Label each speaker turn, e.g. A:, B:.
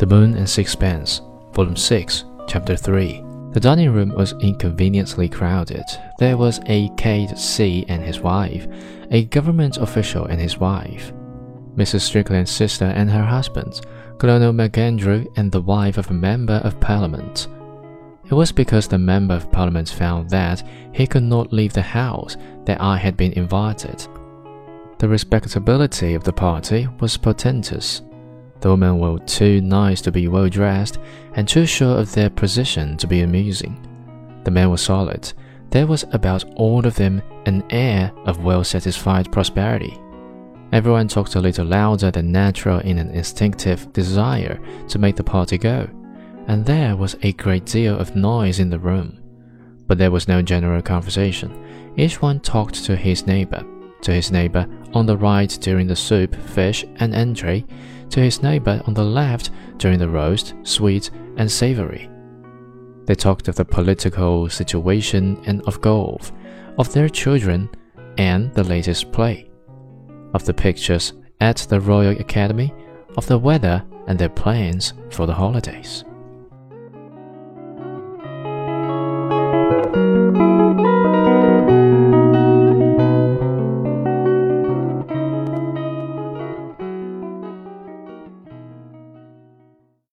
A: The Moon and Sixpence, Volume 6, Chapter 3. The dining room was inconveniently crowded. There was a K.C. and his wife, a government official and his wife, Mrs. Strickland's sister and her husband, Colonel MacAndrew and the wife of a member of parliament. It was because the member of parliament found that he could not leave the house that I had been invited. The respectability of the party was portentous. The women were too nice to be well dressed and too sure of their position to be amusing. The men were solid. There was about all of them an air of well satisfied prosperity. Everyone talked a little louder than natural in an instinctive desire to make the party go, and there was a great deal of noise in the room. But there was no general conversation. Each one talked to his neighbor, to his neighbor on the right during the soup, fish, and entree, to his neighbor on the left during the roast, sweet, and savory. They talked of the political situation and of golf, of their children, and the latest play, of the pictures at the Royal Academy, of the weather and their plans for the holidays.